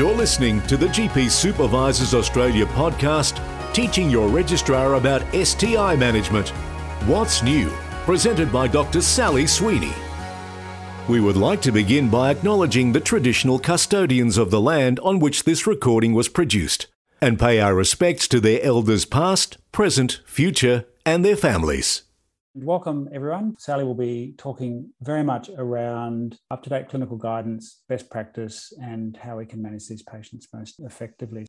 You're listening to the GP Supervisors Australia podcast, teaching your registrar about STI management. What's new? Presented by Dr. Sally Sweeney. We would like to begin by acknowledging the traditional custodians of the land on which this recording was produced and pay our respects to their elders past, present, future, and their families. Welcome, everyone. Sally will be talking very much around up to date clinical guidance, best practice, and how we can manage these patients most effectively.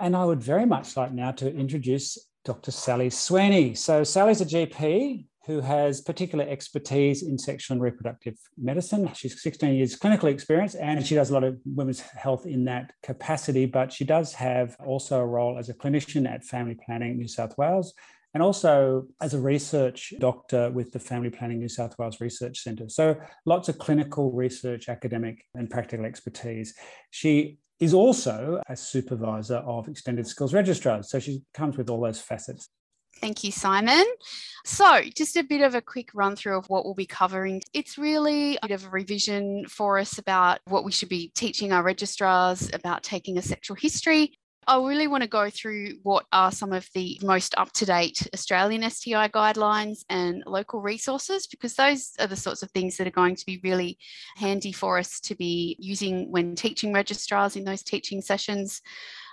And I would very much like now to introduce Dr. Sally Sweeney. So, Sally's a GP who has particular expertise in sexual and reproductive medicine. She's 16 years clinical experience and she does a lot of women's health in that capacity, but she does have also a role as a clinician at Family Planning New South Wales and also as a research doctor with the Family Planning New South Wales Research Centre. So lots of clinical research, academic, and practical expertise. She is also a supervisor of extended skills registrars. So she comes with all those facets. Thank you, Simon. So, just a bit of a quick run through of what we'll be covering. It's really a bit of a revision for us about what we should be teaching our registrars about taking a sexual history, I really want to go through what are some of the most up to date Australian STI guidelines and local resources, because those are the sorts of things that are going to be really handy for us to be using when teaching registrars in those teaching sessions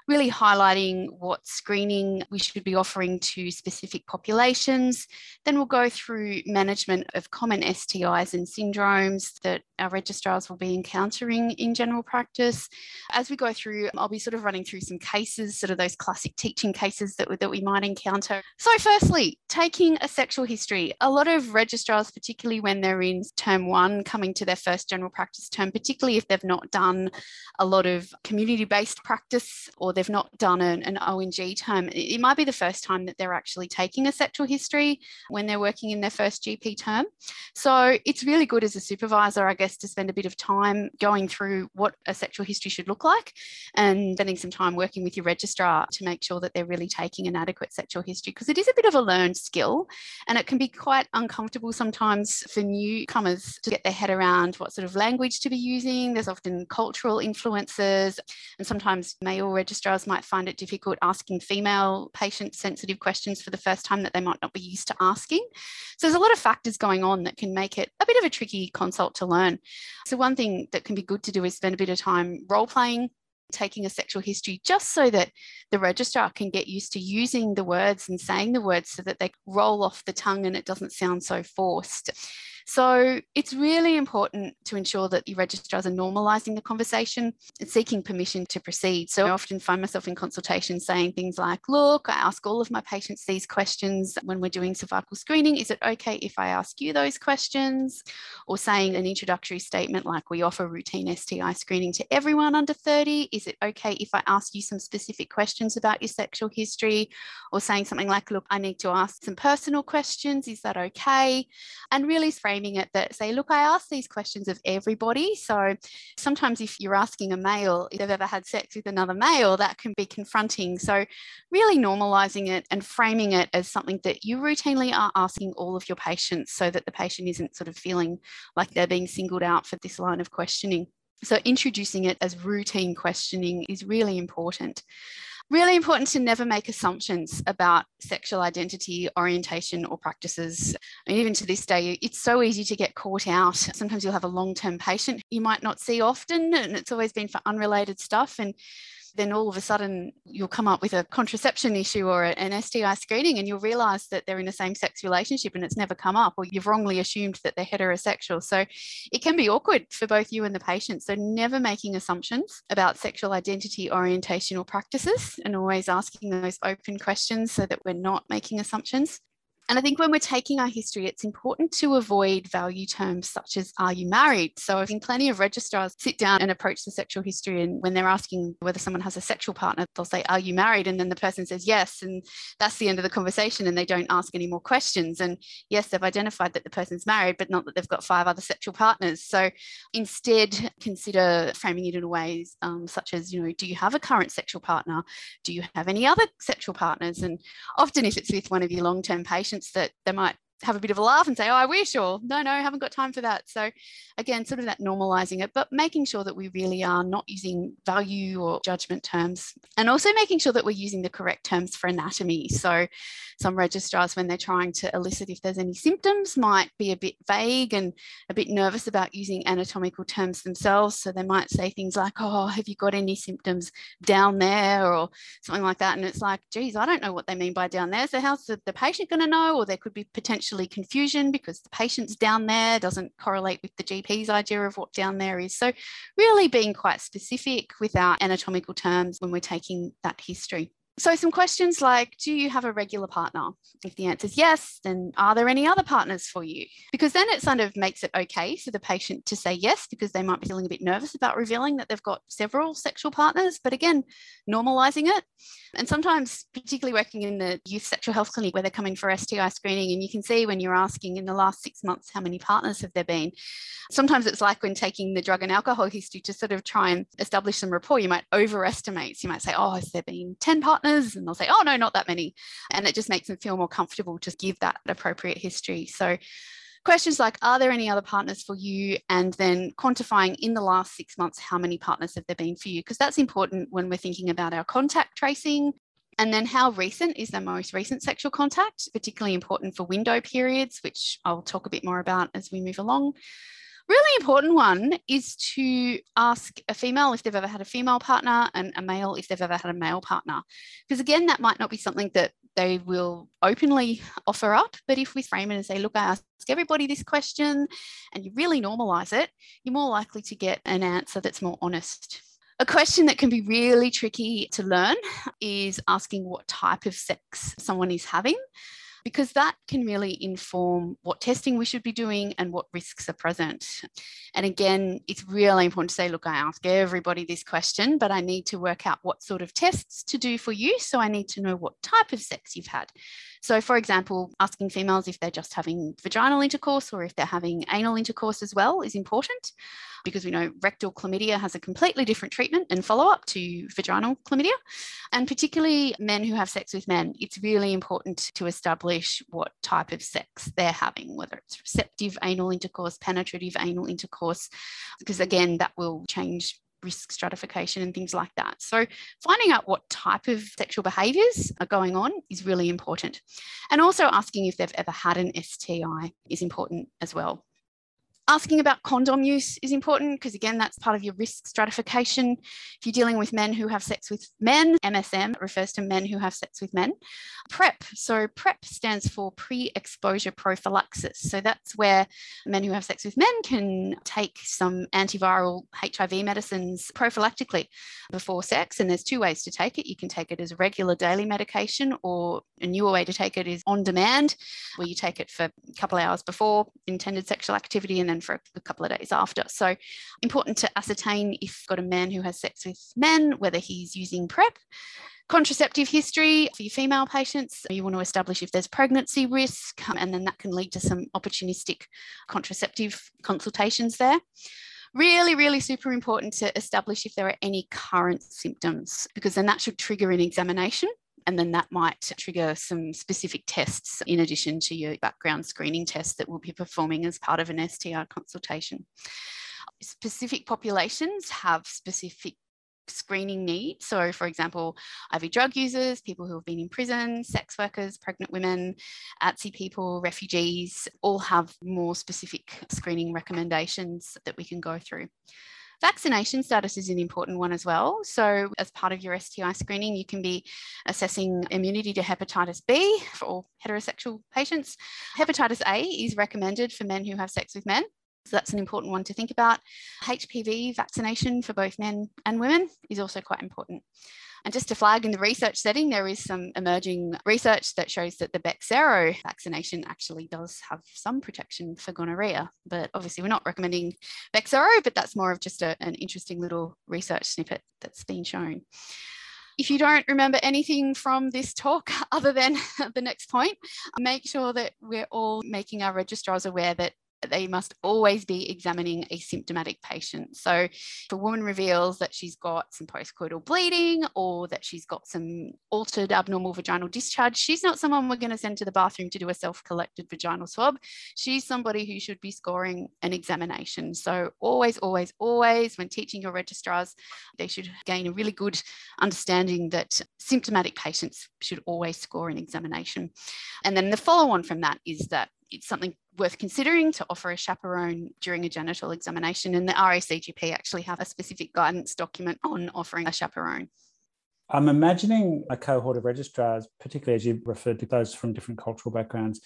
really highlighting what screening we should be offering to specific populations. Then we'll go through management of common STIs and syndromes that our registrars will be encountering in general practice. As we go through, I'll be sort of running through some cases, sort of those classic teaching cases that, that we might encounter. So, firstly, taking a sexual history. A lot of registrars, particularly when they're in term one, coming to their first general practice term, particularly if they've not done a lot of community based practice or they've not done an, an O&G term, it might be the first time that they're actually taking a sexual history when they're working in their first GP term. So it's really good as a supervisor, I guess, to spend a bit of time going through what a sexual history should look like and spending some time working with your registrar to make sure that they're really taking an adequate sexual history because it is a bit of a learned skill and it can be quite uncomfortable sometimes for newcomers to get their head around what sort of language to be using. There's often cultural influences and sometimes male registrars might find it difficult asking female patient sensitive questions for the first time that they might not be used to asking. So there's a lot of factors going on that can make it a bit of a tricky consult to learn. So one thing that can be good to do is spend a bit of time role playing taking a sexual history just so that the registrar can get used to using the words and saying the words so that they roll off the tongue and it doesn't sound so forced. So it's really important to ensure that your registrars are normalising the conversation and seeking permission to proceed. So I often find myself in consultation saying things like, look, I ask all of my patients these questions when we're doing cervical screening. Is it okay if I ask you those questions? Or saying an introductory statement like, we offer routine STI screening to everyone under 30. Is it okay if I ask you some specific questions about your sexual history? Or saying something like, look, I need to ask some personal questions. Is that okay? And really frame framing it that say, look, I ask these questions of everybody. So sometimes if you're asking a male if they've ever had sex with another male, that can be confronting. So really normalizing it and framing it as something that you routinely are asking all of your patients so that the patient isn't sort of feeling like they're being singled out for this line of questioning. So introducing it as routine questioning is really important really important to never make assumptions about sexual identity, orientation, or practices. And even to this day, it's so easy to get caught out. Sometimes you'll have a long term patient you might not see often, and it's always been for unrelated stuff. And then all of a sudden you'll come up with a contraception issue or an STI screening and you'll realize that they're in a same sex relationship and it's never come up, or you've wrongly assumed that they're heterosexual. So it can be awkward for both you and the patient. So never making assumptions about sexual identity, orientation, or practices, and always asking those open questions so that we're not making assumptions. And I think when we're taking our history, it's important to avoid value terms such as, are you married? So I've seen plenty of registrars sit down and approach the sexual history. And when they're asking whether someone has a sexual partner, they'll say, are you married? And then the person says yes. And that's the end of the conversation. And they don't ask any more questions. And yes, they've identified that the person's married, but not that they've got five other sexual partners. So instead, consider framing it in ways um, such as, you know, do you have a current sexual partner? Do you have any other sexual partners? And often, if it's with one of your long term patients, that they might have a bit of a laugh and say, oh, I wish, or no, no, I haven't got time for that. So, again, sort of that normalizing it, but making sure that we really are not using value or judgment terms, and also making sure that we're using the correct terms for anatomy. So, some registrars, when they're trying to elicit if there's any symptoms, might be a bit vague and a bit nervous about using anatomical terms themselves. So, they might say things like, oh, have you got any symptoms down there, or something like that. And it's like, geez, I don't know what they mean by down there. So, how's the, the patient going to know? Or there could be potentially potentially confusion because the patient's down there doesn't correlate with the GP's idea of what down there is. So, really being quite specific with our anatomical terms when we're taking that history. So, some questions like Do you have a regular partner? If the answer is yes, then are there any other partners for you? Because then it sort of makes it okay for the patient to say yes, because they might be feeling a bit nervous about revealing that they've got several sexual partners. But again, normalizing it. And sometimes, particularly working in the youth sexual health clinic where they're coming for STI screening, and you can see when you're asking in the last six months how many partners have there been. Sometimes it's like when taking the drug and alcohol history to sort of try and establish some rapport, you might overestimate. So you might say, Oh, has there been 10 partners? And they'll say, Oh, no, not that many. And it just makes them feel more comfortable to give that appropriate history. So questions like are there any other partners for you and then quantifying in the last six months how many partners have there been for you because that's important when we're thinking about our contact tracing and then how recent is the most recent sexual contact particularly important for window periods which i'll talk a bit more about as we move along really important one is to ask a female if they've ever had a female partner and a male if they've ever had a male partner. Because again, that might not be something that they will openly offer up. But if we frame it and say, look, I ask everybody this question and you really normalize it, you're more likely to get an answer that's more honest. A question that can be really tricky to learn is asking what type of sex someone is having because that can really inform what testing we should be doing and what risks are present. And again, it's really important to say, look, I ask everybody this question, but I need to work out what sort of tests to do for you. So I need to know what type of sex you've had. So, for example, asking females if they're just having vaginal intercourse or if they're having anal intercourse as well is important because we know rectal chlamydia has a completely different treatment and follow up to vaginal chlamydia. And particularly men who have sex with men, it's really important to establish what type of sex they're having, whether it's receptive anal intercourse, penetrative anal intercourse, because again, that will change risk stratification and things like that. So, finding out what type of sexual behaviors are going on is really important. And also asking if they've ever had an STI is important as well. Asking about condom use is important because, again, that's part of your risk stratification. If you're dealing with men who have sex with men, MSM refers to men who have sex with men. PrEP, so PrEP stands for pre exposure prophylaxis. So that's where men who have sex with men can take some antiviral HIV medicines prophylactically before sex. And there's two ways to take it. You can take it as a regular daily medication, or a newer way to take it is on demand, where you take it for a couple hours before intended sexual activity and then for a couple of days after. So important to ascertain if got a man who has sex with men, whether he's using PrEP. Contraceptive history for your female patients, you want to establish if there's pregnancy risk, and then that can lead to some opportunistic contraceptive consultations there really, really super important to establish if there are any current symptoms, because then that should trigger an examination and then that might trigger some specific tests in addition to your background screening tests that we'll be performing as part of an STI consultation. Specific populations have specific screening needs. So, for example, IV drug users, people who have been in prison, sex workers, pregnant women, ATSI people, refugees, all have more specific screening recommendations that we can go through. Vaccination status is an important one as well. So, as part of your STI screening, you can be assessing immunity to hepatitis B for all heterosexual patients. Hepatitis A is recommended for men who have sex with men. So that's an important one to think about. HPV vaccination for both men and women is also quite important. And just to flag in the research setting, there is some emerging research that shows that the Bexsero vaccination actually does have some protection for gonorrhea. But obviously, we're not recommending Bexsero, but that's more of just a, an interesting little research snippet that's been shown. If you don't remember anything from this talk other than the next point, make sure that we're all making our registrars aware that they must always be examining a symptomatic patient. So if a woman reveals that she's got some postcoital bleeding or that she's got some altered abnormal vaginal discharge, she's not someone we're going to send to the bathroom to do a self-collected vaginal swab. She's somebody who should be scoring an examination. So always, always, always, when teaching your registrars, they should gain a really good understanding that symptomatic patients should always score an examination. And then the follow on from that is that it's something worth considering to offer a chaperone during a genital examination. And the RACGP actually have a specific guidance document on offering a chaperone. I'm imagining a cohort of registrars, particularly as you referred to those from different cultural backgrounds,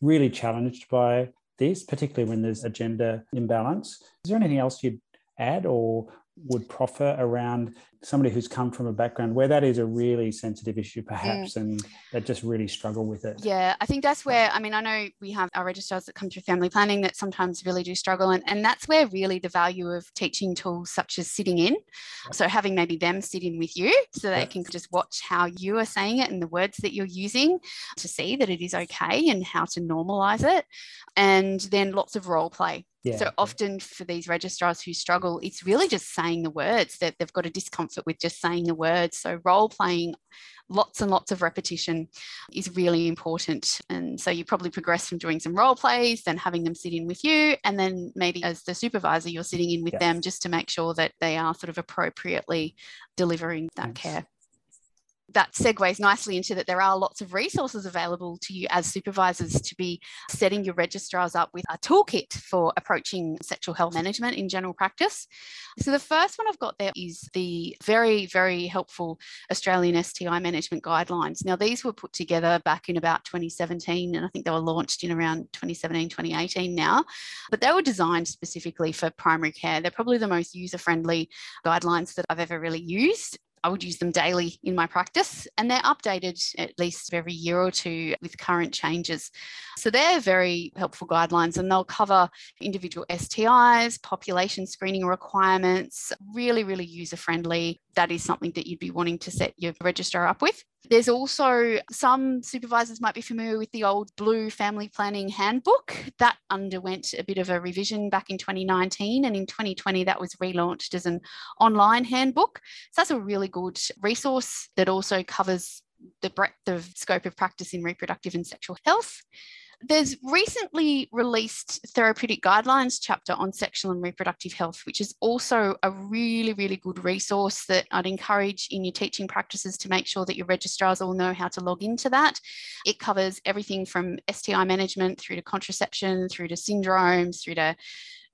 really challenged by this, particularly when there's a gender imbalance. Is there anything else you'd add or would proffer around somebody who's come from a background where that is a really sensitive issue perhaps mm. and they just really struggle with it. Yeah i think that's where i mean i know we have our registrars that come through family planning that sometimes really do struggle and, and that's where really the value of teaching tools such as sitting in so having maybe them sit in with you so they can just watch how you are saying it and the words that you're using to see that it is okay and how to normalize it and then lots of role play yeah. So often for these registrars who struggle, it's really just saying the words that they've got a discomfort with just saying the words. So role playing, lots and lots of repetition is really important. And so you probably progress from doing some role plays, then having them sit in with you, and then maybe as the supervisor, you're sitting in with yes. them just to make sure that they are sort of appropriately delivering that care that segues nicely into that there are lots of resources available to you as supervisors to be setting your registrars up with a toolkit for approaching sexual health management in general practice. So the first one I've got there is the very, very helpful Australian STI management guidelines. Now, these were put together back in about 2017, and I think they were launched in around 2017, 2018 now, but they were designed specifically for primary care. They're probably the most user friendly guidelines that I've ever really used. I would use them daily in my practice, and they're updated at least every year or two with current changes. So they're very helpful guidelines, and they'll cover individual STIs, population screening requirements, really, really user friendly. That is something that you'd be wanting to set your registrar up with. There's also some supervisors might be familiar with the old Blue Family Planning Handbook that underwent a bit of a revision back in 2019, and in 2020 that was relaunched as an online handbook. So that's a really good resource that also covers the breadth of scope of practice in reproductive and sexual health. There's recently released therapeutic guidelines chapter on sexual and reproductive health, which is also a really, really good resource that I'd encourage in your teaching practices to make sure that your registrars all know how to log into that. It covers everything from STI management through to contraception, through to syndromes, through to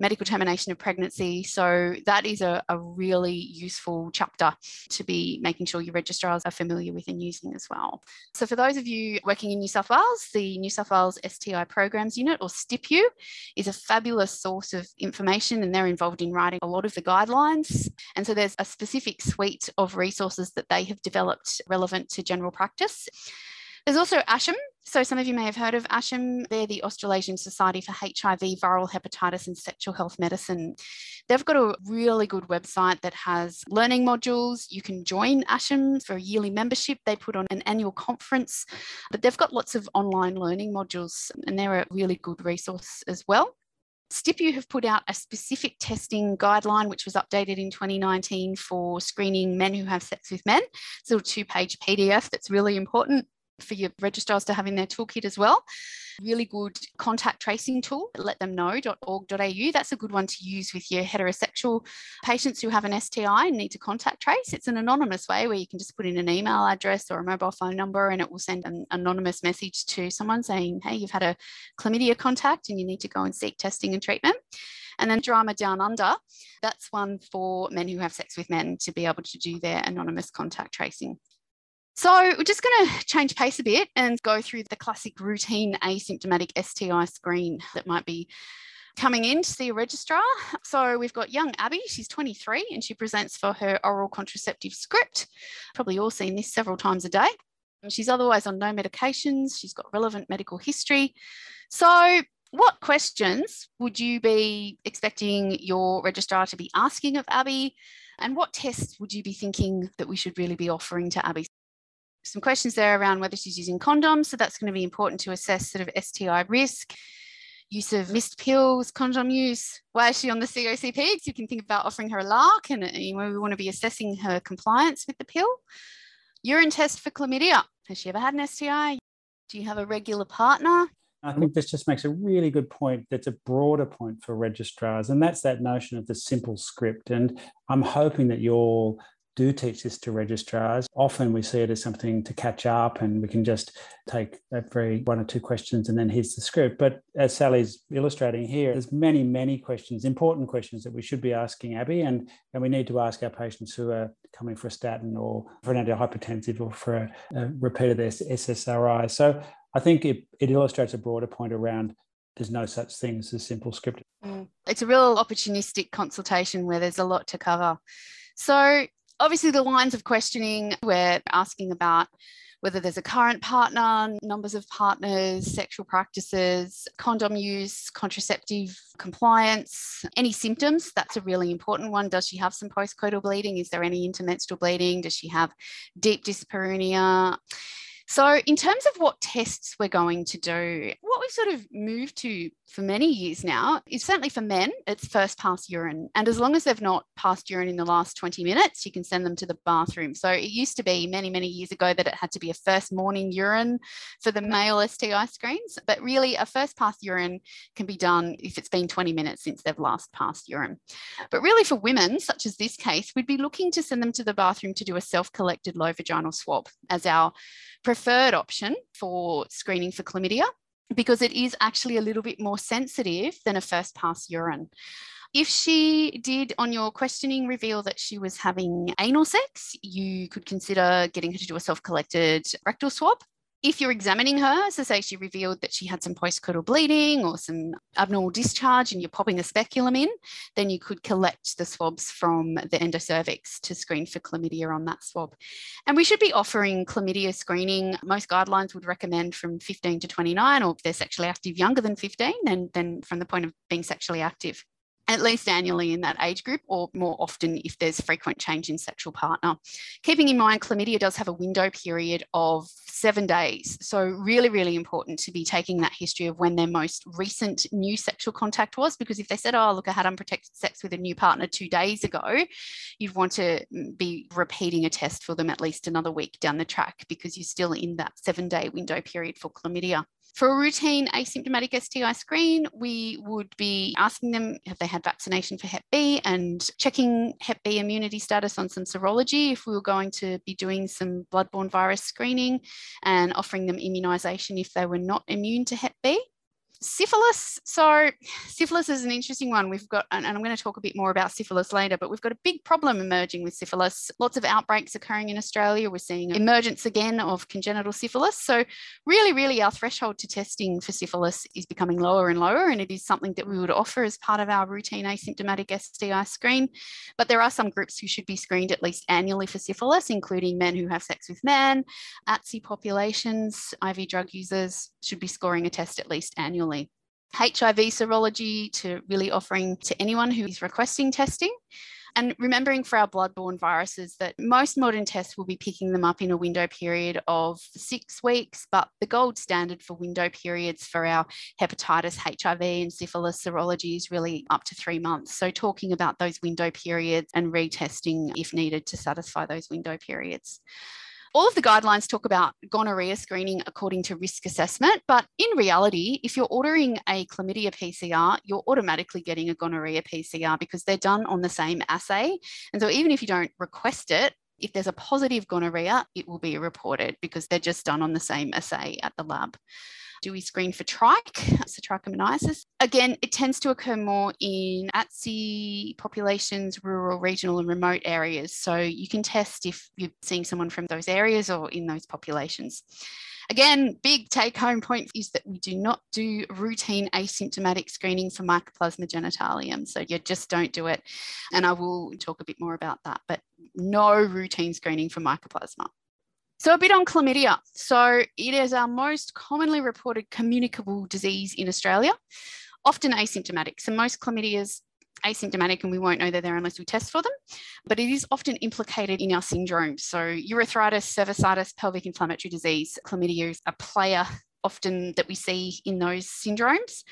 medical termination of pregnancy. So that is a, a really useful chapter to be making sure your registrars are familiar with and using as well. So for those of you working in New South Wales, the New South Wales STI Programs Unit or STIPU is a fabulous source of information and they're involved in writing a lot of the guidelines. And so there's a specific suite of resources that they have developed relevant to general practice. There's also ASHM. So some of you may have heard of ASHM. They're the Australasian Society for HIV, Viral Hepatitis and Sexual Health Medicine. They've got a really good website that has learning modules. You can join ASHM for a yearly membership. They put on an annual conference, but they've got lots of online learning modules and they're a really good resource as well. STIPU have put out a specific testing guideline, which was updated in 2019 for screening men who have sex with men. It's a two page PDF that's really important for your registrars to have in their toolkit as well. Really good contact tracing tool, let them know.org.au. That's a good one to use with your heterosexual patients who have an STI and need to contact trace. It's an anonymous way where you can just put in an email address or a mobile phone number and it will send an anonymous message to someone saying, hey, you've had a chlamydia contact and you need to go and seek testing and treatment. And then Drama Down Under, that's one for men who have sex with men to be able to do their anonymous contact tracing. So we're just going to change pace a bit and go through the classic routine asymptomatic STI screen that might be coming in to see a registrar. So we've got young Abby, she's 23 and she presents for her oral contraceptive script. Probably all seen this several times a day. She's otherwise on no medications, she's got relevant medical history. So what questions would you be expecting your registrar to be asking of Abby? And what tests would you be thinking that we should really be offering to Abby? Some questions there around whether she's using condoms. So that's going to be important to assess sort of STI risk. use of missed pills, condom use. Why is she on the COCP? You can think about offering her a LARC and uh, you know, we want to be assessing her compliance with the pill. Urine test for chlamydia. Has she ever had an STI? Do you have a regular partner? I think this just makes a really good point that's a broader point for registrars, and that's that notion of the simple script. And I'm hoping that you'll do teach this to registrars. Often we see it as something to catch up and we can just take that very one or two questions and then here's the script. But as Sally's illustrating here, there's many, many questions, important questions that we should be asking Abby and, and we need to ask our patients who are coming for a statin or for an antihypertensive or for a, a repeat of their SSRI. So I think it, it illustrates a broader point around there's no such thing as a simple script. Mm. It's a real opportunistic consultation where there's a lot to cover. So obviously the lines of questioning we're asking about whether there's a current partner, numbers of partners, sexual practices, condom use, contraceptive compliance, any symptoms. That's a really important one. Does she have some postcoital bleeding? Is there any intermenstrual bleeding? Does she have deep dyspareunia? So, in terms of what tests we're going to do, what we've sort of moved to for many years now is certainly for men, it's first pass urine. And as long as they've not passed urine in the last 20 minutes, you can send them to the bathroom. So, it used to be many, many years ago that it had to be a first morning urine for the male STI screens. But really, a first pass urine can be done if it's been 20 minutes since they've last passed urine. But really, for women, such as this case, we'd be looking to send them to the bathroom to do a self collected low vaginal swab as our preferred option for screening for chlamydia because it is actually a little bit more sensitive than a first pass urine. If she did on your questioning reveal that she was having anal sex, you could consider getting her to do a self collected rectal swab if you're examining her, so say she revealed that she had some postcoital bleeding or some abnormal discharge and you're popping a speculum in, then you could collect the swabs from the endocervix to screen for chlamydia on that swab. And we should be offering chlamydia screening. Most guidelines would recommend from 15 to 29, or if they're sexually active younger than 15, then, then from the point of being sexually active at least annually in that age group, or more often if there's frequent change in sexual partner. Keeping in mind, chlamydia does have a window period of seven days. So, really, really important to be taking that history of when their most recent new sexual contact was, because if they said, Oh, look, I had unprotected sex with a new partner two days ago, you'd want to mm, be repeating a test for them at least another week down the track because you're still in that seven day window period for chlamydia. For a routine asymptomatic STI screen, we would be asking them have they had vaccination for Hep B and checking Hep B immunity status on some serology if we were going to be doing some bloodborne virus screening and offering them immunisation if they were not immune to Hep B syphilis. So, syphilis is an interesting one. We've got, and I'm going to talk a bit more about syphilis later, but we've got a big problem emerging with syphilis. Lots of outbreaks occurring in Australia. We're seeing emergence again of congenital syphilis. So, really, really, our threshold to testing for syphilis is becoming lower and lower, and it is something that we would offer as part of our routine asymptomatic STI screen. But there are some groups who should be screened at least annually for syphilis, including men who have sex with men, ATSI populations, IV drug users should be scoring a test at least annually. HIV serology to really offering to anyone who is requesting testing. And remembering for our bloodborne viruses that most modern tests will be picking them up in a window period of six weeks, but the gold standard for window periods for our hepatitis, HIV, and syphilis serology is really up to three months. So, talking about those window periods and retesting if needed to satisfy those window periods all of the guidelines talk about gonorrhea screening according to risk assessment, but in reality, if you're ordering a chlamydia PCR, you're automatically getting a gonorrhea PCR because they're done on the same assay. And so even if you don't request it, if there's a positive gonorrhea, it will be reported because they're just done on the same assay at the lab. Do we screen for trich, so trichomoniasis? Again, it tends to occur more in ATSI populations, rural, regional, and remote areas. So you can test if you're seeing someone from those areas or in those populations. Again, big take home point is that we do not do routine asymptomatic screening for Mycoplasma genitalium. So you just don't do it. And I will talk a bit more about that, but no routine screening for Mycoplasma. So, a bit on chlamydia. So, it is our most commonly reported communicable disease in Australia, often asymptomatic. So, most chlamydia is asymptomatic and we won't know they're there unless we test for them. But it is often implicated in our syndromes. So urethritis, cervicitis, pelvic inflammatory disease, chlamydia is a player often that we see in those syndromes.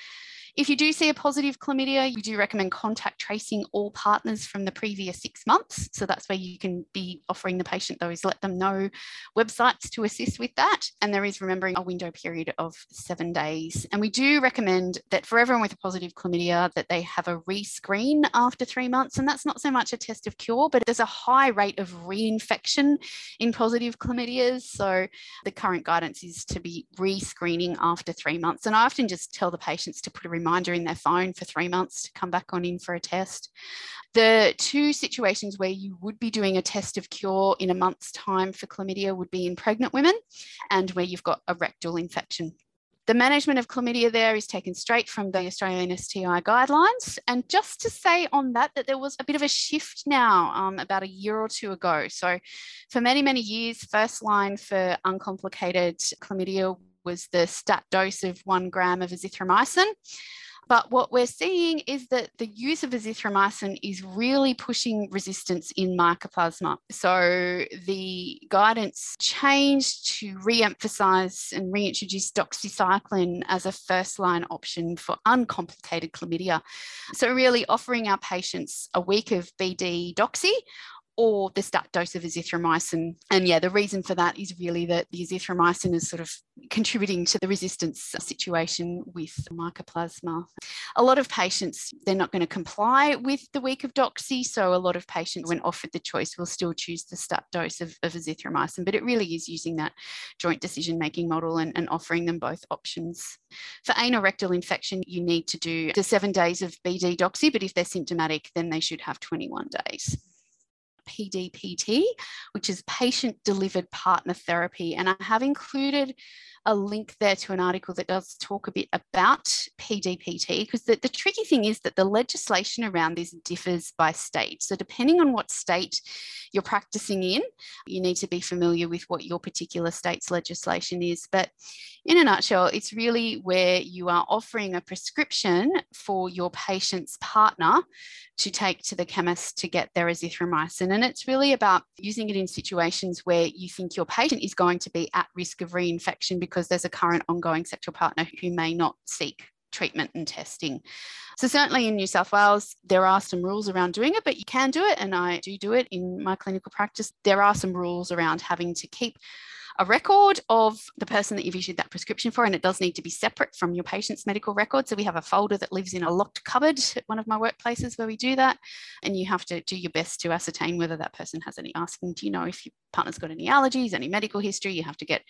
If you do see a positive chlamydia, you do recommend contact tracing all partners from the previous six months. So that's where you can be offering the patient those, let them know websites to assist with that. And there is remembering a window period of seven days. And we do recommend that for everyone with a positive chlamydia, that they have a rescreen after three months. And that's not so much a test of cure, but there's a high rate of reinfection in positive chlamydias. So the current guidance is to be rescreening after three months. And I often just tell the patients to put a reminder in their phone for three months to come back on in for a test. The two situations where you would be doing a test of cure in a month's time for chlamydia would be in pregnant women and where you've got a rectal infection. The management of chlamydia there is taken straight from the Australian STI guidelines. And just to say on that, that there was a bit of a shift now um, about a year or two ago. So for many, many years, first line for uncomplicated chlamydia was the stat dose of one gram of azithromycin. But what we're seeing is that the use of azithromycin is really pushing resistance in mycoplasma. So the guidance changed to re-emphasize and reintroduce doxycycline as a first-line option for uncomplicated chlamydia. So really offering our patients a week of BD doxy or the stat dose of azithromycin. And yeah, the reason for that is really that the azithromycin is sort of contributing to the resistance situation with mycoplasma. A lot of patients, they're not going to comply with the week of doxy. So a lot of patients, when offered the choice, will still choose the stat dose of, of azithromycin. But it really is using that joint decision-making model and, and offering them both options. For anal rectal infection, you need to do the seven days of BD doxy, but if they're symptomatic, then they should have 21 days. PDPT, which is patient delivered partner therapy. And I have included a link there to an article that does talk a bit about PDPT because the, the tricky thing is that the legislation around this differs by state. So, depending on what state you're practicing in, you need to be familiar with what your particular state's legislation is. But in a nutshell, it's really where you are offering a prescription for your patient's partner to take to the chemist to get their azithromycin. And it's really about using it in situations where you think your patient is going to be at risk of reinfection because there's a current ongoing sexual partner who may not seek treatment and testing. So, certainly in New South Wales, there are some rules around doing it, but you can do it. And I do do it in my clinical practice. There are some rules around having to keep a record of the person that you've issued that prescription for, and it does need to be separate from your patient's medical record. So we have a folder that lives in a locked cupboard at one of my workplaces where we do that. And you have to do your best to ascertain whether that person has any asking, do you know if your partner's got any allergies, any medical history? You have to get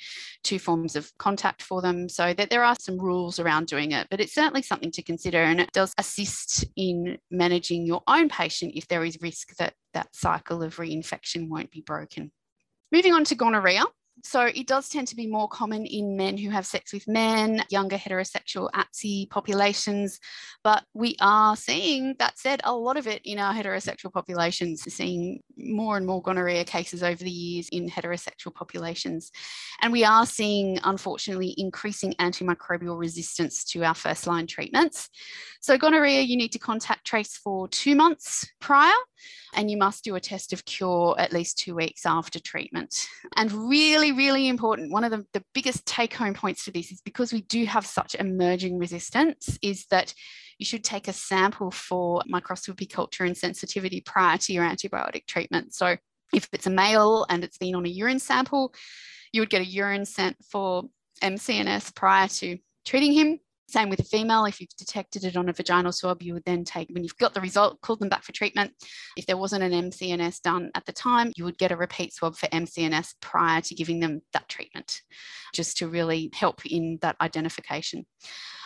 two forms of contact for them. So that there are some rules around doing it, but it's certainly something to consider. And it does assist in managing your own patient if there is risk that that cycle of reinfection won't be broken. Moving on to gonorrhea. So it does tend to be more common in men who have sex with men, younger heterosexual ATSI populations. But we are seeing, that said, a lot of it in our heterosexual populations, We're seeing more and more gonorrhea cases over the years in heterosexual populations. And we are seeing, unfortunately, increasing antimicrobial resistance to our first line treatments. So gonorrhea, you need to contact trace for two months prior and you must do a test of cure at least two weeks after treatment. And really, really important, one of the, the biggest take home points for this is because we do have such emerging resistance, is that you should take a sample for microscopy culture and sensitivity prior to your antibiotic treatment. So if it's a male and it's been on a urine sample, you would get a urine sent for MC&S prior to treating him. Same with a female, if you've detected it on a vaginal swab, you would then take, when you've got the result, call them back for treatment. If there wasn't an MC&S done at the time, you would get a repeat swab for MC&S prior to giving them that treatment, just to really help in that identification.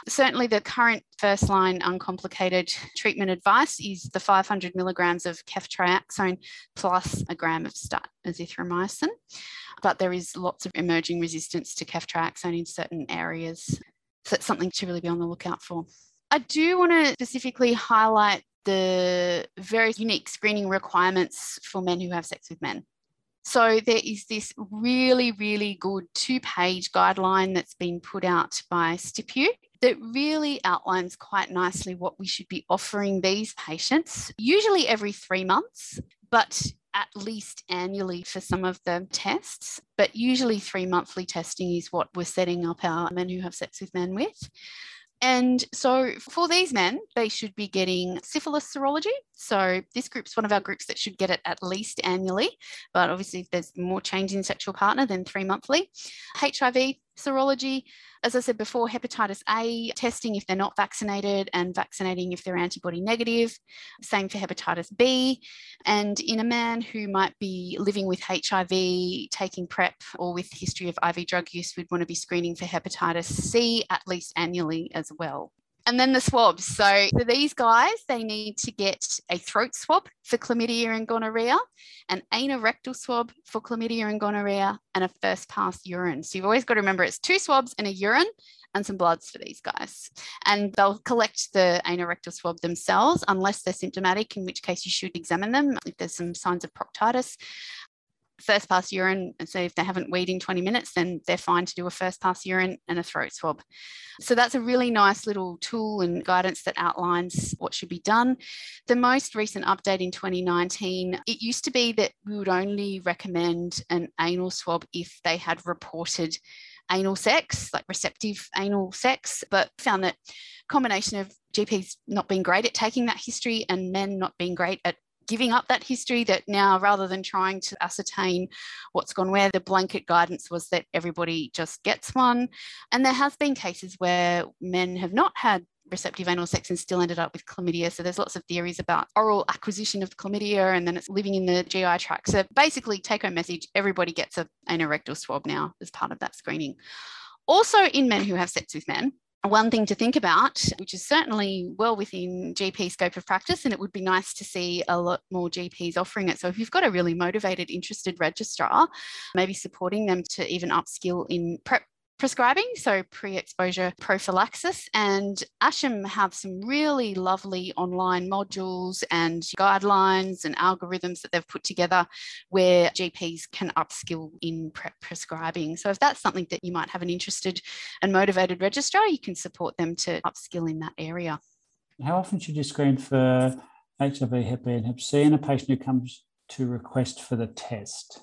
Certainly, the current first line uncomplicated treatment advice is the 500 milligrams of ceftriaxone plus a gram of stat azithromycin. But there is lots of emerging resistance to ceftriaxone in certain areas. So that's something to really be on the lookout for. I do want to specifically highlight the very unique screening requirements for men who have sex with men. So there is this really, really good two page guideline that's been put out by STIPU that really outlines quite nicely what we should be offering these patients, usually every three months, but at least annually for some of the tests, but usually three monthly testing is what we're setting up our men who have sex with men with. And so for these men, they should be getting syphilis serology. So this group's one of our groups that should get it at least annually. But obviously, if there's more change in sexual partner, then three monthly. HIV serology, as I said before, hepatitis A testing if they're not vaccinated and vaccinating if they're antibody negative. Same for hepatitis B. And in a man who might be living with HIV, taking PrEP, or with history of IV drug use, we'd want to be screening for hepatitis C at least annually as well. And then the swabs. So for these guys, they need to get a throat swab for chlamydia and gonorrhea, an anorectal swab for chlamydia and gonorrhea, and a first pass urine. So you've always got to remember it's two swabs and a urine and some bloods for these guys. And they'll collect the anorectal swab themselves unless they're symptomatic, in which case you should examine them if there's some signs of proctitis first pass urine and so if they haven't weed in 20 minutes then they're fine to do a first pass urine and a throat swab. So that's a really nice little tool and guidance that outlines what should be done. The most recent update in 2019 it used to be that we would only recommend an anal swab if they had reported anal sex like receptive anal sex but found that combination of GPs not being great at taking that history and men not being great at giving up that history that now rather than trying to ascertain what's gone where the blanket guidance was that everybody just gets one and there has been cases where men have not had receptive anal sex and still ended up with chlamydia. So there's lots of theories about oral acquisition of chlamydia and then it's living in the GI tract. So basically, take home message everybody gets a anorectal swab now as part of that screening. Also, in men who have sex with men, one thing to think about, which is certainly well within GP scope of practice, and it would be nice to see a lot more GPs offering it. So, if you've got a really motivated, interested registrar, maybe supporting them to even upskill in PrEP prescribing, so pre exposure prophylaxis. And ASHM have some really lovely online modules and guidelines and algorithms that they've put together where GPs can upskill in PrEP prescribing. So, if that's something that you might have an interested and motivated registrar, you can support them to upskill in that area. How often should you screen for HIV, Hep B, and Hep C in a patient who comes to request for the test?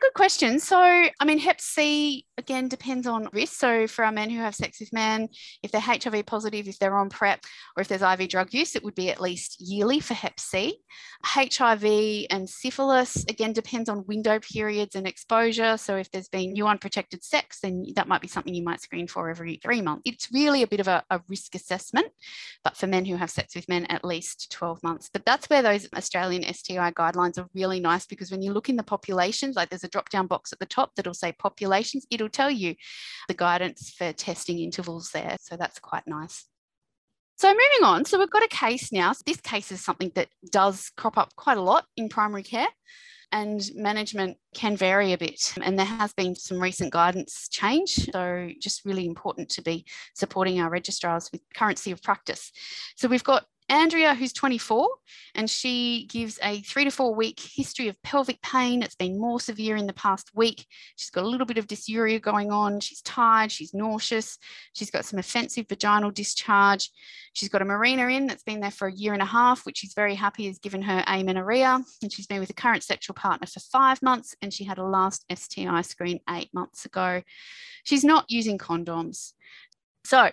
Good question. So, I mean, Hep C again depends on risk. So, for our men who have sex with men, if they're HIV positive, if they're on PrEP, or if there's IV drug use, it would be at least yearly for Hep C. HIV and syphilis again depends on window periods and exposure. So, if there's been new unprotected sex, then that might be something you might screen for every three months. It's really a bit of a, a risk assessment, but for men who have sex with men, at least 12 months. But that's where those Australian STI guidelines are really nice because when you look in the populations, like there's a drop down box at the top that'll say populations, it'll tell you the guidance for testing intervals there. So that's quite nice. So moving on, so we've got a case now. So this case is something that does crop up quite a lot in primary care and management can vary a bit. And there has been some recent guidance change. So just really important to be supporting our registrars with currency of practice. So we've got Andrea, who's 24, and she gives a three to four week history of pelvic pain. It's been more severe in the past week. She's got a little bit of dysuria going on. She's tired. She's nauseous. She's got some offensive vaginal discharge. She's got a Mirena in that's been there for a year and a half, which she's very happy has given her amenorrhea. And she's been with a current sexual partner for five months, and she had a last STI screen eight months ago. She's not using condoms. So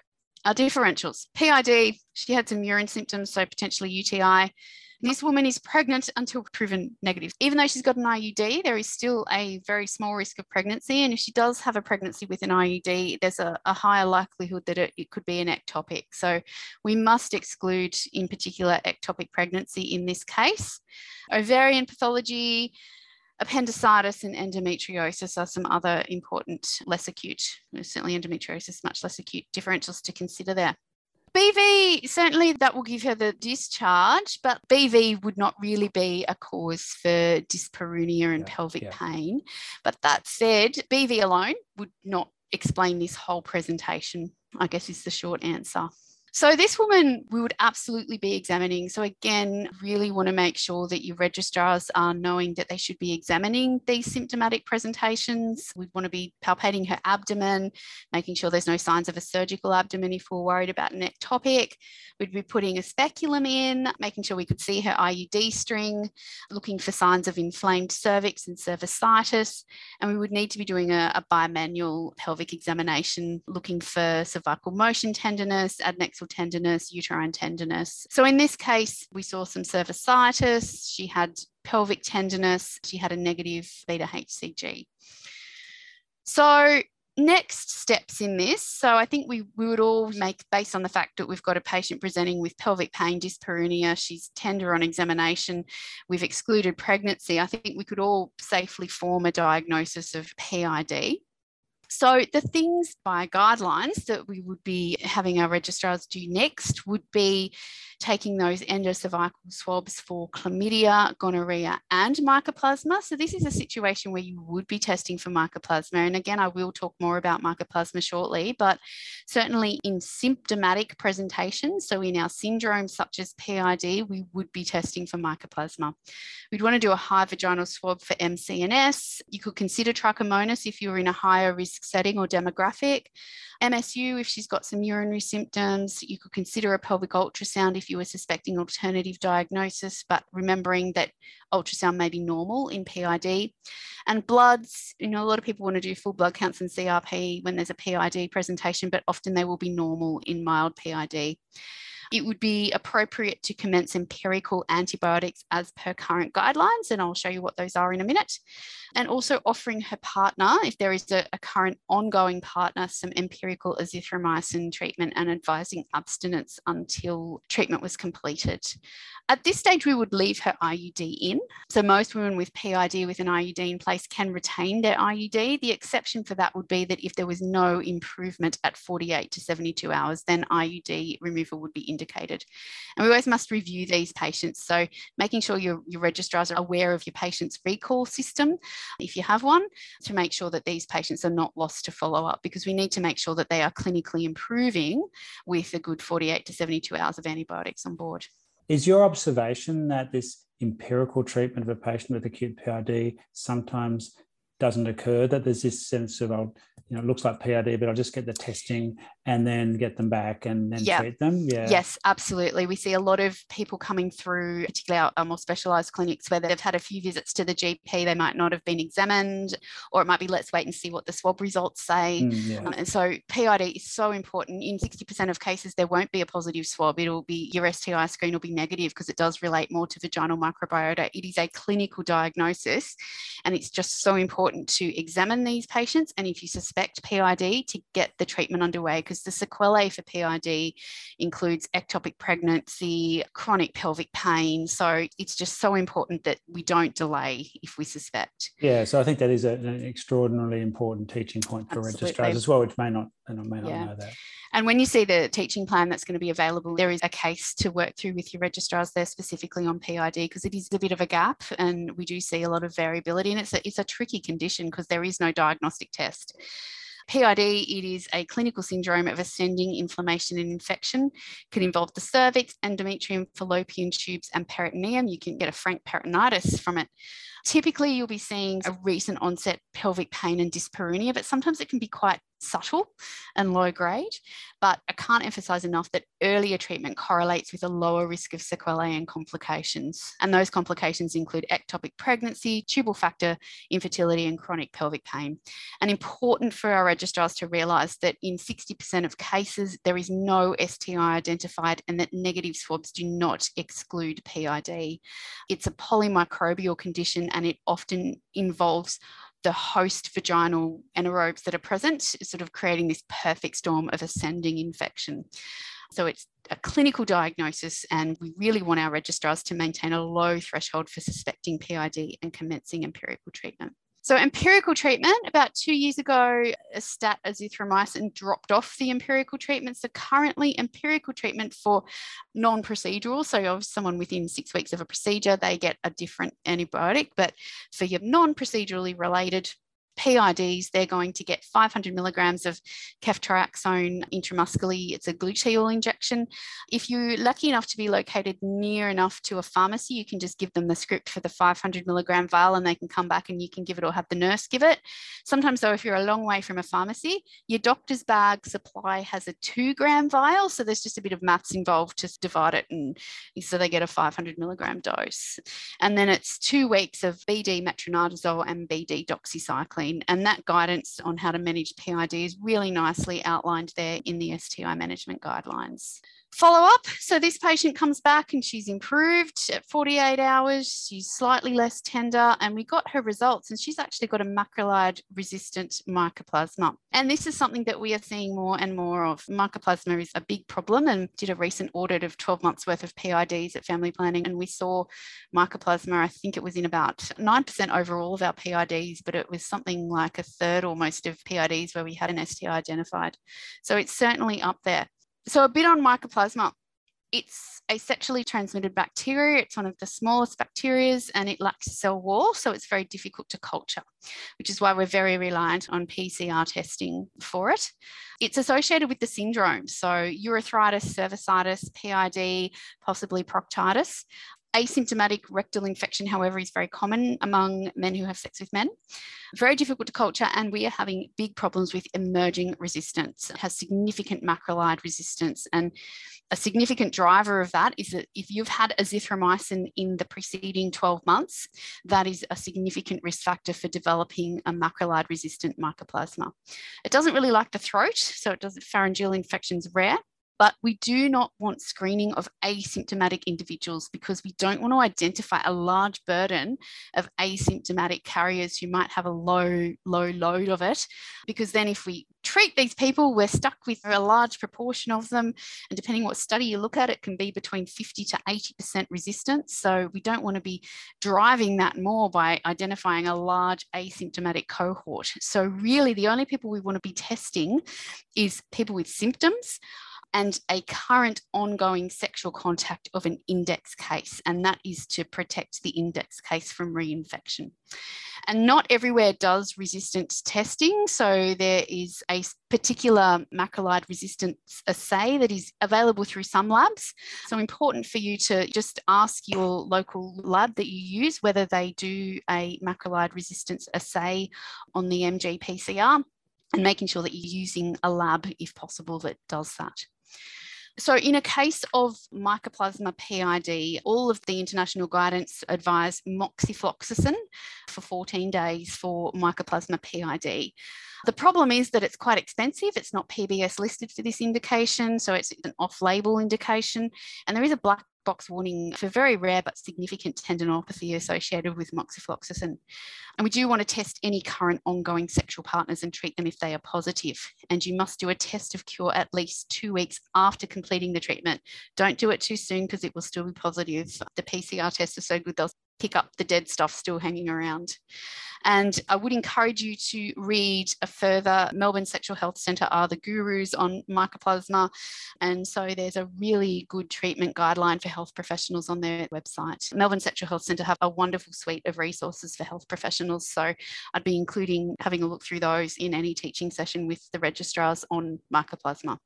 differentials. PID, she had some urine symptoms, so potentially UTI. This woman is pregnant until proven negative. Even though she's got an IUD, there is still a very small risk of pregnancy. And if she does have a pregnancy with an IUD, there's a, a higher likelihood that it, it could be an ectopic. So we must exclude, in particular, ectopic pregnancy in this case. Ovarian pathology, Appendicitis and endometriosis are some other important less acute, certainly endometriosis, much less acute differentials to consider there. BV, certainly that will give her the discharge, but BV would not really be a cause for dyspareunia and yeah, pelvic yeah. pain. But that said, BV alone would not explain this whole presentation, I guess is the short answer. So, this woman we would absolutely be examining. So, again, really want to make sure that your registrars are knowing that they should be examining these symptomatic presentations. We'd want to be palpating her abdomen, making sure there's no signs of a surgical abdomen if we're worried about an ectopic. We'd be putting a speculum in, making sure we could see her IUD string, looking for signs of inflamed cervix and cervicitis. And we would need to be doing a, a bimanual pelvic examination, looking for cervical motion tenderness, tenderness, uterine tenderness. So in this case, we saw some cervicitis. She had pelvic tenderness. She had a negative beta HCG. So next steps in this so i think we, we would all make based on the fact that we've got a patient presenting with pelvic pain dyspareunia she's tender on examination we've excluded pregnancy i think we could all safely form a diagnosis of pid so, the things by guidelines that we would be having our registrars do next would be taking those endocervical swabs for chlamydia, gonorrhea, and mycoplasma. So, this is a situation where you would be testing for mycoplasma. And again, I will talk more about mycoplasma shortly, but certainly in symptomatic presentations, so in our syndromes such as PID, we would be testing for mycoplasma. We'd want to do a high vaginal swab for MC&S. You could consider trichomonas if you were in a higher risk setting or demographic. MSU, if she's got some urinary symptoms, you could consider a pelvic ultrasound if you were suspecting alternative diagnosis, but remembering that ultrasound may be normal in PID. And bloods, you know, a lot of people want to do full blood counts and CRP when there's a PID presentation, but often they will be normal in mild PID it would be appropriate to commence empirical antibiotics as per current guidelines, and I'll show you what those are in a minute. And also offering her partner, if there is a, a current ongoing partner, some empirical azithromycin treatment and advising abstinence until treatment was completed. At this stage, we would leave her IUD in. So most women with PID with an IUD in place can retain their IUD. The exception for that would be that if there was no improvement at 48 to 72 hours, then IUD removal would be indicated. And we always must review these patients. So making sure your, your registrars are aware of your patient's recall system, if you have one, to make sure that these patients are not lost to follow up because we need to make sure that they are clinically improving with a good 48 to 72 hours of antibiotics on board. Is your observation that this empirical treatment of a patient with acute PID sometimes doesn't occur, that there's this sense of, oh, you know, it looks like PID, but I'll just get the testing and then get them back and then yeah. treat them. Yeah. Yes, absolutely. We see a lot of people coming through, particularly our, more specialised clinics, where they've had a few visits to the GP. They might not have been examined, or it might be let's wait and see what the swab results say. Mm, yeah. um, and so PID is so important. In 60% of cases, there won't be a positive swab. It'll be your STI screen will be negative because it does relate more to vaginal microbiota. It is a clinical diagnosis, and it's just so important to examine these patients. And if you suspect PID, to get the treatment underway because because the sequelae for PID includes ectopic pregnancy, chronic pelvic pain. So it's just so important that we don't delay if we suspect. Yeah, so I think that is a, an extraordinarily important teaching point for Absolutely. registrars as well, which may not, may not yeah. know that. And when you see the teaching plan that's going to be available, there is a case to work through with your registrars there specifically on PID because it is a bit of a gap and we do see a lot of variability and it's a, it's a tricky condition because there is no diagnostic test. PID, it is a clinical syndrome of ascending inflammation and infection. It can involve the cervix, endometrium, fallopian tubes, and peritoneum. You can get a frank peritonitis from it. Typically, you'll be seeing a recent onset pelvic pain and dyspareunia, but sometimes it can be quite subtle and low grade. But I can't emphasize enough that earlier treatment correlates with a lower risk of sequelae and complications. And those complications include ectopic pregnancy, tubal factor infertility, and chronic pelvic pain. And important for our registrars to realize that in 60% of cases, there is no STI identified and that negative swabs do not exclude PID. It's a polymicrobial condition and it often involves the host vaginal anaerobes that are present, sort of creating this perfect storm of ascending infection. So it's a clinical diagnosis, and we really want our registrars to maintain a low threshold for suspecting PID and commencing empirical treatment. So empirical treatment, about two years ago, a stat azithromycin dropped off the empirical treatment. So currently empirical treatment for non-procedural, so of someone within six weeks of a procedure, they get a different antibiotic, but for your non-procedurally related PIDs, they're going to get 500 milligrams of ceftriaxone intramuscularly. It's a gluteal injection. If you're lucky enough to be located near enough to a pharmacy, you can just give them the script for the 500 milligram vial and they can come back and you can give it or have the nurse give it. Sometimes, though, if you're a long way from a pharmacy, your doctor's bag supply has a two gram vial. So there's just a bit of maths involved to divide it. And so they get a 500 milligram dose. And then it's two weeks of BD metronidazole and BD doxycycline. And that guidance on how to manage PID is really nicely outlined there in the STI management guidelines. Follow up. So this patient comes back and she's improved at 48 hours. She's slightly less tender, and we got her results, and she's actually got a macrolide resistant mycoplasma. And this is something that we are seeing more and more of. Mycoplasma is a big problem, and did a recent audit of 12 months worth of PIDs at family planning, and we saw mycoplasma. I think it was in about 9% overall of our PIDs, but it was something like a third almost of PIDs where we had an STI identified. So it's certainly up there. So, a bit on mycoplasma. It's a sexually transmitted bacteria. It's one of the smallest bacteria and it lacks a cell wall, so it's very difficult to culture, which is why we're very reliant on PCR testing for it. It's associated with the syndrome, so urethritis, cervicitis, PID, possibly proctitis. Asymptomatic rectal infection, however, is very common among men who have sex with men. Very difficult to culture, and we are having big problems with emerging resistance. It has significant macrolide resistance, and a significant driver of that is that if you've had azithromycin in the preceding 12 months, that is a significant risk factor for developing a macrolide resistant mycoplasma. It doesn't really like the throat, so it does pharyngeal infections rare but we do not want screening of asymptomatic individuals because we don't want to identify a large burden of asymptomatic carriers who might have a low, low load of it. Because then, if we treat these people, we're stuck with a large proportion of them. And depending what study you look at, it can be between 50 to 80% resistance. So we don't want to be driving that more by identifying a large asymptomatic cohort. So, really, the only people we want to be testing is people with symptoms and a current ongoing sexual contact of an index case, and that is to protect the index case from reinfection. And not everywhere does resistance testing. So there is a particular macrolide resistance assay that is available through some labs. So important for you to just ask your local lab that you use whether they do a macrolide resistance assay on the MGPCR and making sure that you're using a lab if possible that does that. So, in a case of mycoplasma PID, all of the international guidance advise moxifloxacin for 14 days for mycoplasma PID. The problem is that it's quite expensive. It's not PBS listed for this indication, so it's an off label indication. And there is a black box warning for very rare but significant tendinopathy associated with moxifloxacin. And we do want to test any current ongoing sexual partners and treat them if they are positive. And you must do a test of cure at least two weeks after completing the treatment. Don't do it too soon because it will still be positive. The PCR tests are so good, they'll pick up the dead stuff still hanging around. And I would encourage you to read a further Melbourne Sexual Health Centre are the gurus on mycoplasma. And so there's a really good treatment guideline for health professionals on their website. Melbourne Sexual Health Centre have a wonderful suite of resources for health professionals. So I'd be including having a look through those in any teaching session with the registrars on mycoplasma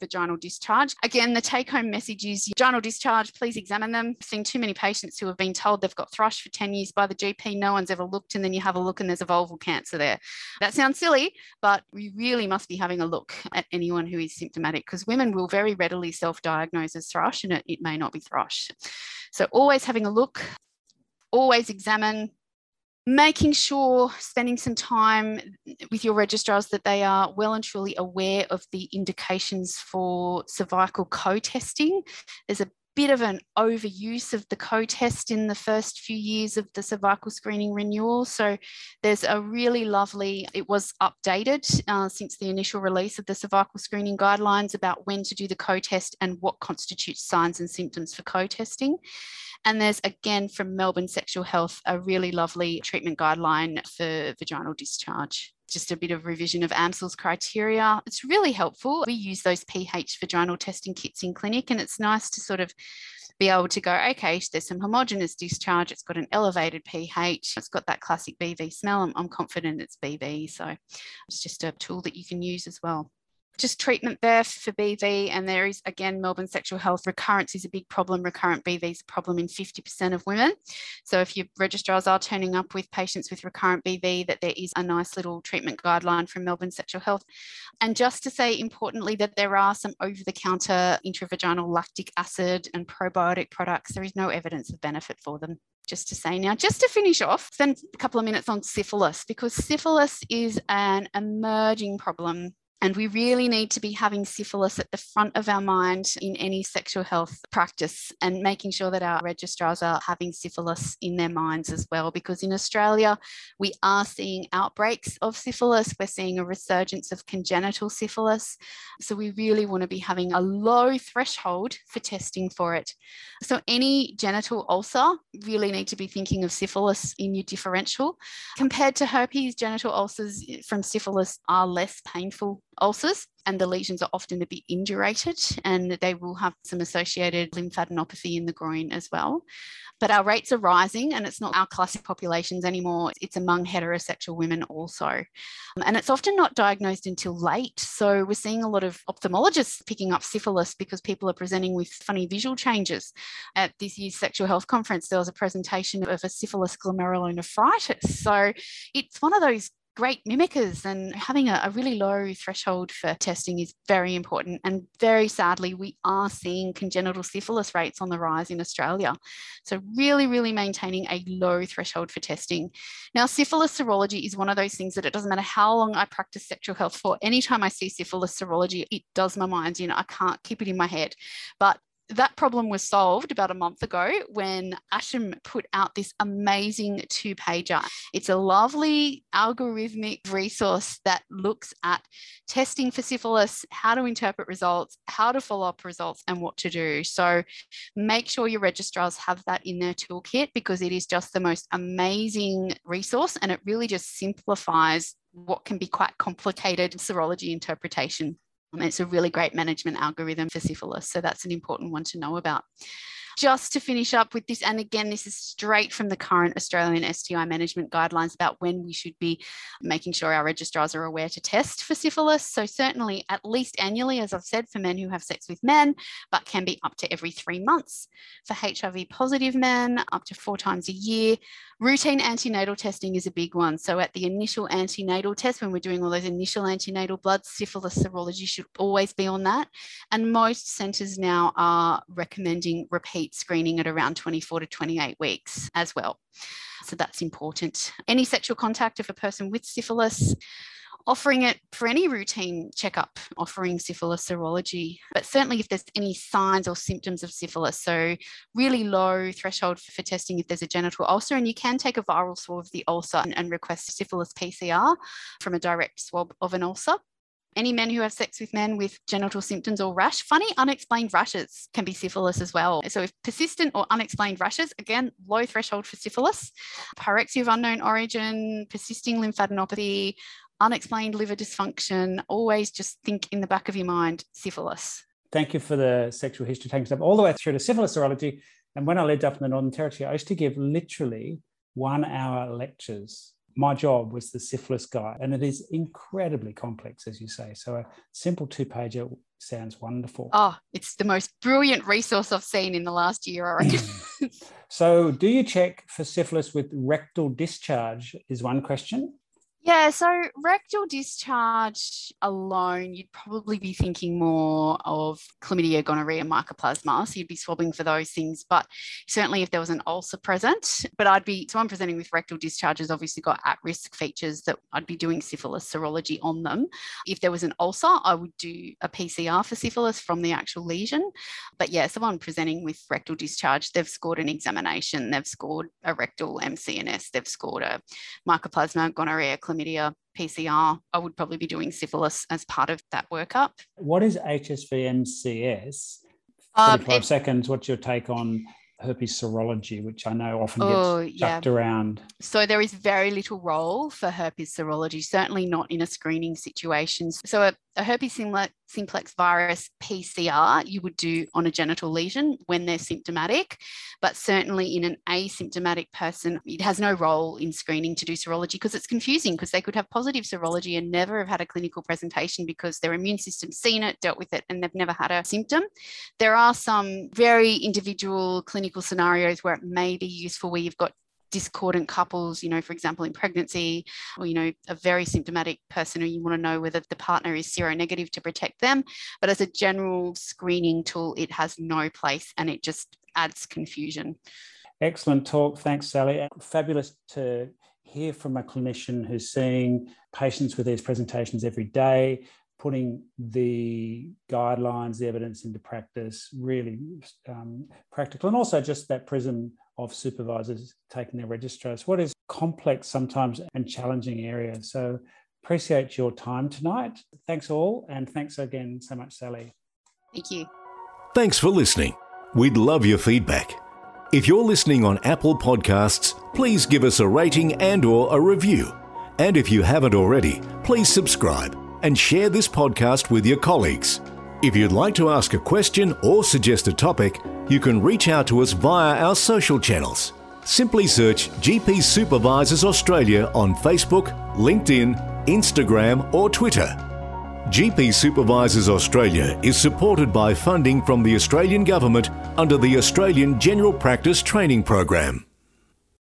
vaginal discharge. Again, the take home message is vaginal discharge, please examine them. I've seen too many patients who have been told they've got thrush for 10 years by the GP, no one's ever looked, and then you have a look and there's a vulval cancer there. That sounds silly, but we really must be having a look at anyone who is symptomatic because women will very readily self diagnose as thrush and it, it may not be thrush. So, always having a look, always examine, making sure spending some time with your registrars that they are well and truly aware of the indications for cervical co-testing. There's a bit of an overuse of the co-test in the first few years of the cervical screening renewal. So there's a really lovely it was updated uh, since the initial release of the cervical screening guidelines about when to do the co-test and what constitutes signs and symptoms for co-testing. And there's again from Melbourne Sexual Health a really lovely treatment guideline for vaginal discharge just a bit of revision of Amsel's criteria. It's really helpful. We use those pH vaginal testing kits in clinic, and it's nice to sort of be able to go, okay, there's some homogenous discharge, it's got an elevated pH, it's got that classic BV smell. I'm, I'm confident it's BV. So it's just a tool that you can use as well just treatment there for BV. And there is, again, Melbourne sexual health recurrence is a big problem. Recurrent BV is a problem in 50% of women. So if your registrars are turning up with patients with recurrent BV, that there is a nice little treatment guideline from Melbourne sexual health. And just to say importantly that there are some over-the-counter intravaginal lactic acid and probiotic products. There is no evidence of benefit for them just to say now, just to finish off, spend a couple of minutes on syphilis because syphilis is an emerging problem and we really need to be having syphilis at the front of our mind in any sexual health practice and making sure that our registrars are having syphilis in their minds as well. Because in Australia, we are seeing outbreaks of syphilis, we're seeing a resurgence of congenital syphilis. So we really want to be having a low threshold for testing for it. So any genital ulcer, really need to be thinking of syphilis in your differential. Compared to herpes, genital ulcers from syphilis are less painful ulcers and the lesions are often a bit indurated and they will have some associated lymphadenopathy in the groin as well. But our rates are rising and it's not our classic populations anymore. It's among heterosexual women also. Um, and it's often not diagnosed until late. So we're seeing a lot of ophthalmologists picking up syphilis because people are presenting with funny visual changes. At this year's sexual health conference, there was a presentation of a syphilis glomerulonephritis. So it's one of those great mimickers and having a, a, really low threshold for testing is very important. And very sadly, we are seeing congenital syphilis rates on the rise in Australia. So really, really maintaining a low threshold for testing. Now, syphilis serology is one of those things that it doesn't matter how long I practice sexual health for, anytime I see syphilis serology, it does my mind, you know, I can't keep it in my head. But that problem was solved about a month ago when ASHM put out this amazing two pager. It's a lovely algorithmic resource that looks at testing for syphilis, how to interpret results, how to follow up results, and what to do. So make sure your registrars have that in their toolkit because it is just the most amazing resource and it really just simplifies what can be quite complicated serology interpretation. Um, it's a really great management algorithm for syphilis. So that's an important one to know about. Just to finish up with this, and again, this is straight from the current Australian STI management guidelines about when we should be making sure our registrars are aware to test for syphilis. So, certainly at least annually, as I've said, for men who have sex with men, but can be up to every three months. For HIV positive men, up to four times a year. Routine antenatal testing is a big one. So, at the initial antenatal test, when we're doing all those initial antenatal bloods, syphilis serology should always be on that. And most centres now are recommending repeat screening at around 24 to 28 weeks as well. So that's important. Any sexual contact of a person with syphilis, offering it for any routine checkup, offering syphilis serology. But certainly, if there's any signs or symptoms of syphilis, so really low threshold for, for testing if there's a genital ulcer, and you can take a viral swab of the ulcer and, and request syphilis PCR from a direct swab of an ulcer any men who have sex with men with genital symptoms or rash. Funny, unexplained rashes can be syphilis as well. So, if persistent or unexplained rashes, again, low threshold for syphilis, pyrexia of unknown origin, persisting lymphadenopathy, unexplained liver dysfunction, always just think in the back of your mind syphilis. Thank you for the sexual history taking stuff all the way through to syphilis serology. And when I lived up in the Northern Territory, I used to give literally one hour lectures my job was the syphilis guide, and it is incredibly complex, as you say. So a simple two pager sounds wonderful. Oh, it's the most brilliant resource I've seen in the last year, I reckon. so, do you check for syphilis with rectal discharge? Is one question. Yeah, so rectal discharge alone, you'd probably be thinking more of chlamydia, gonorrhea, mycoplasma. So you'd be swabbing for those things. But certainly if there was an ulcer present, but I'd be, so I'm presenting with rectal discharges, obviously got at risk features that I'd be doing syphilis serology on them. If there was an ulcer, I would do a PCR for syphilis from the actual lesion. But yeah, someone presenting with rectal discharge, they've scored an examination, they've scored a rectal MC&S, they've scored a mycoplasma, gonorrhea, chlamydia, PCR, I would probably be doing syphilis as part of that workup. What is HSV MCS? 45 um, seconds. What's your take on herpes serology, which I know often gets oh, chucked yeah. around. So there is very little role for herpes serology, certainly not in a screening situation. So a a herpes simplex virus PCR you would do on a genital lesion when they're symptomatic, but certainly in an asymptomatic person, it has no role in screening to do serology because it's confusing because they could have positive serology and never have had a clinical presentation because their immune system's seen it, dealt with it, and they've never had a symptom. There are some very individual clinical scenarios where it may be useful where you've got discordant couples, you know, for example, in pregnancy, or, you know, a very symptomatic person who you want to know whether the partner is seronegative to protect them. But as a general screening tool, it has no place and it just adds confusion. Excellent talk. Thanks, Sally. Fabulous to hear from a clinician who's seeing patients with these presentations every day, putting the guidelines, the evidence into practice, really um, practical, and also just that prism of supervisors taking their registrars. What is complex sometimes and challenging area. So appreciate your time tonight. Thanks all, and thanks again so much, Sally. Thank you. Thanks for listening. We'd love your feedback. If you're listening on Apple Podcasts, please give us a rating and or a review. And if you haven't already, please subscribe and share this podcast with your colleagues. If you'd like to ask a question or suggest a topic, you can reach out to us via our social channels. Simply search GP Supervisors Australia on Facebook, LinkedIn, Instagram, or Twitter. GP Supervisors Australia is supported by funding from the Australian Government under the Australian General Practice Training Program.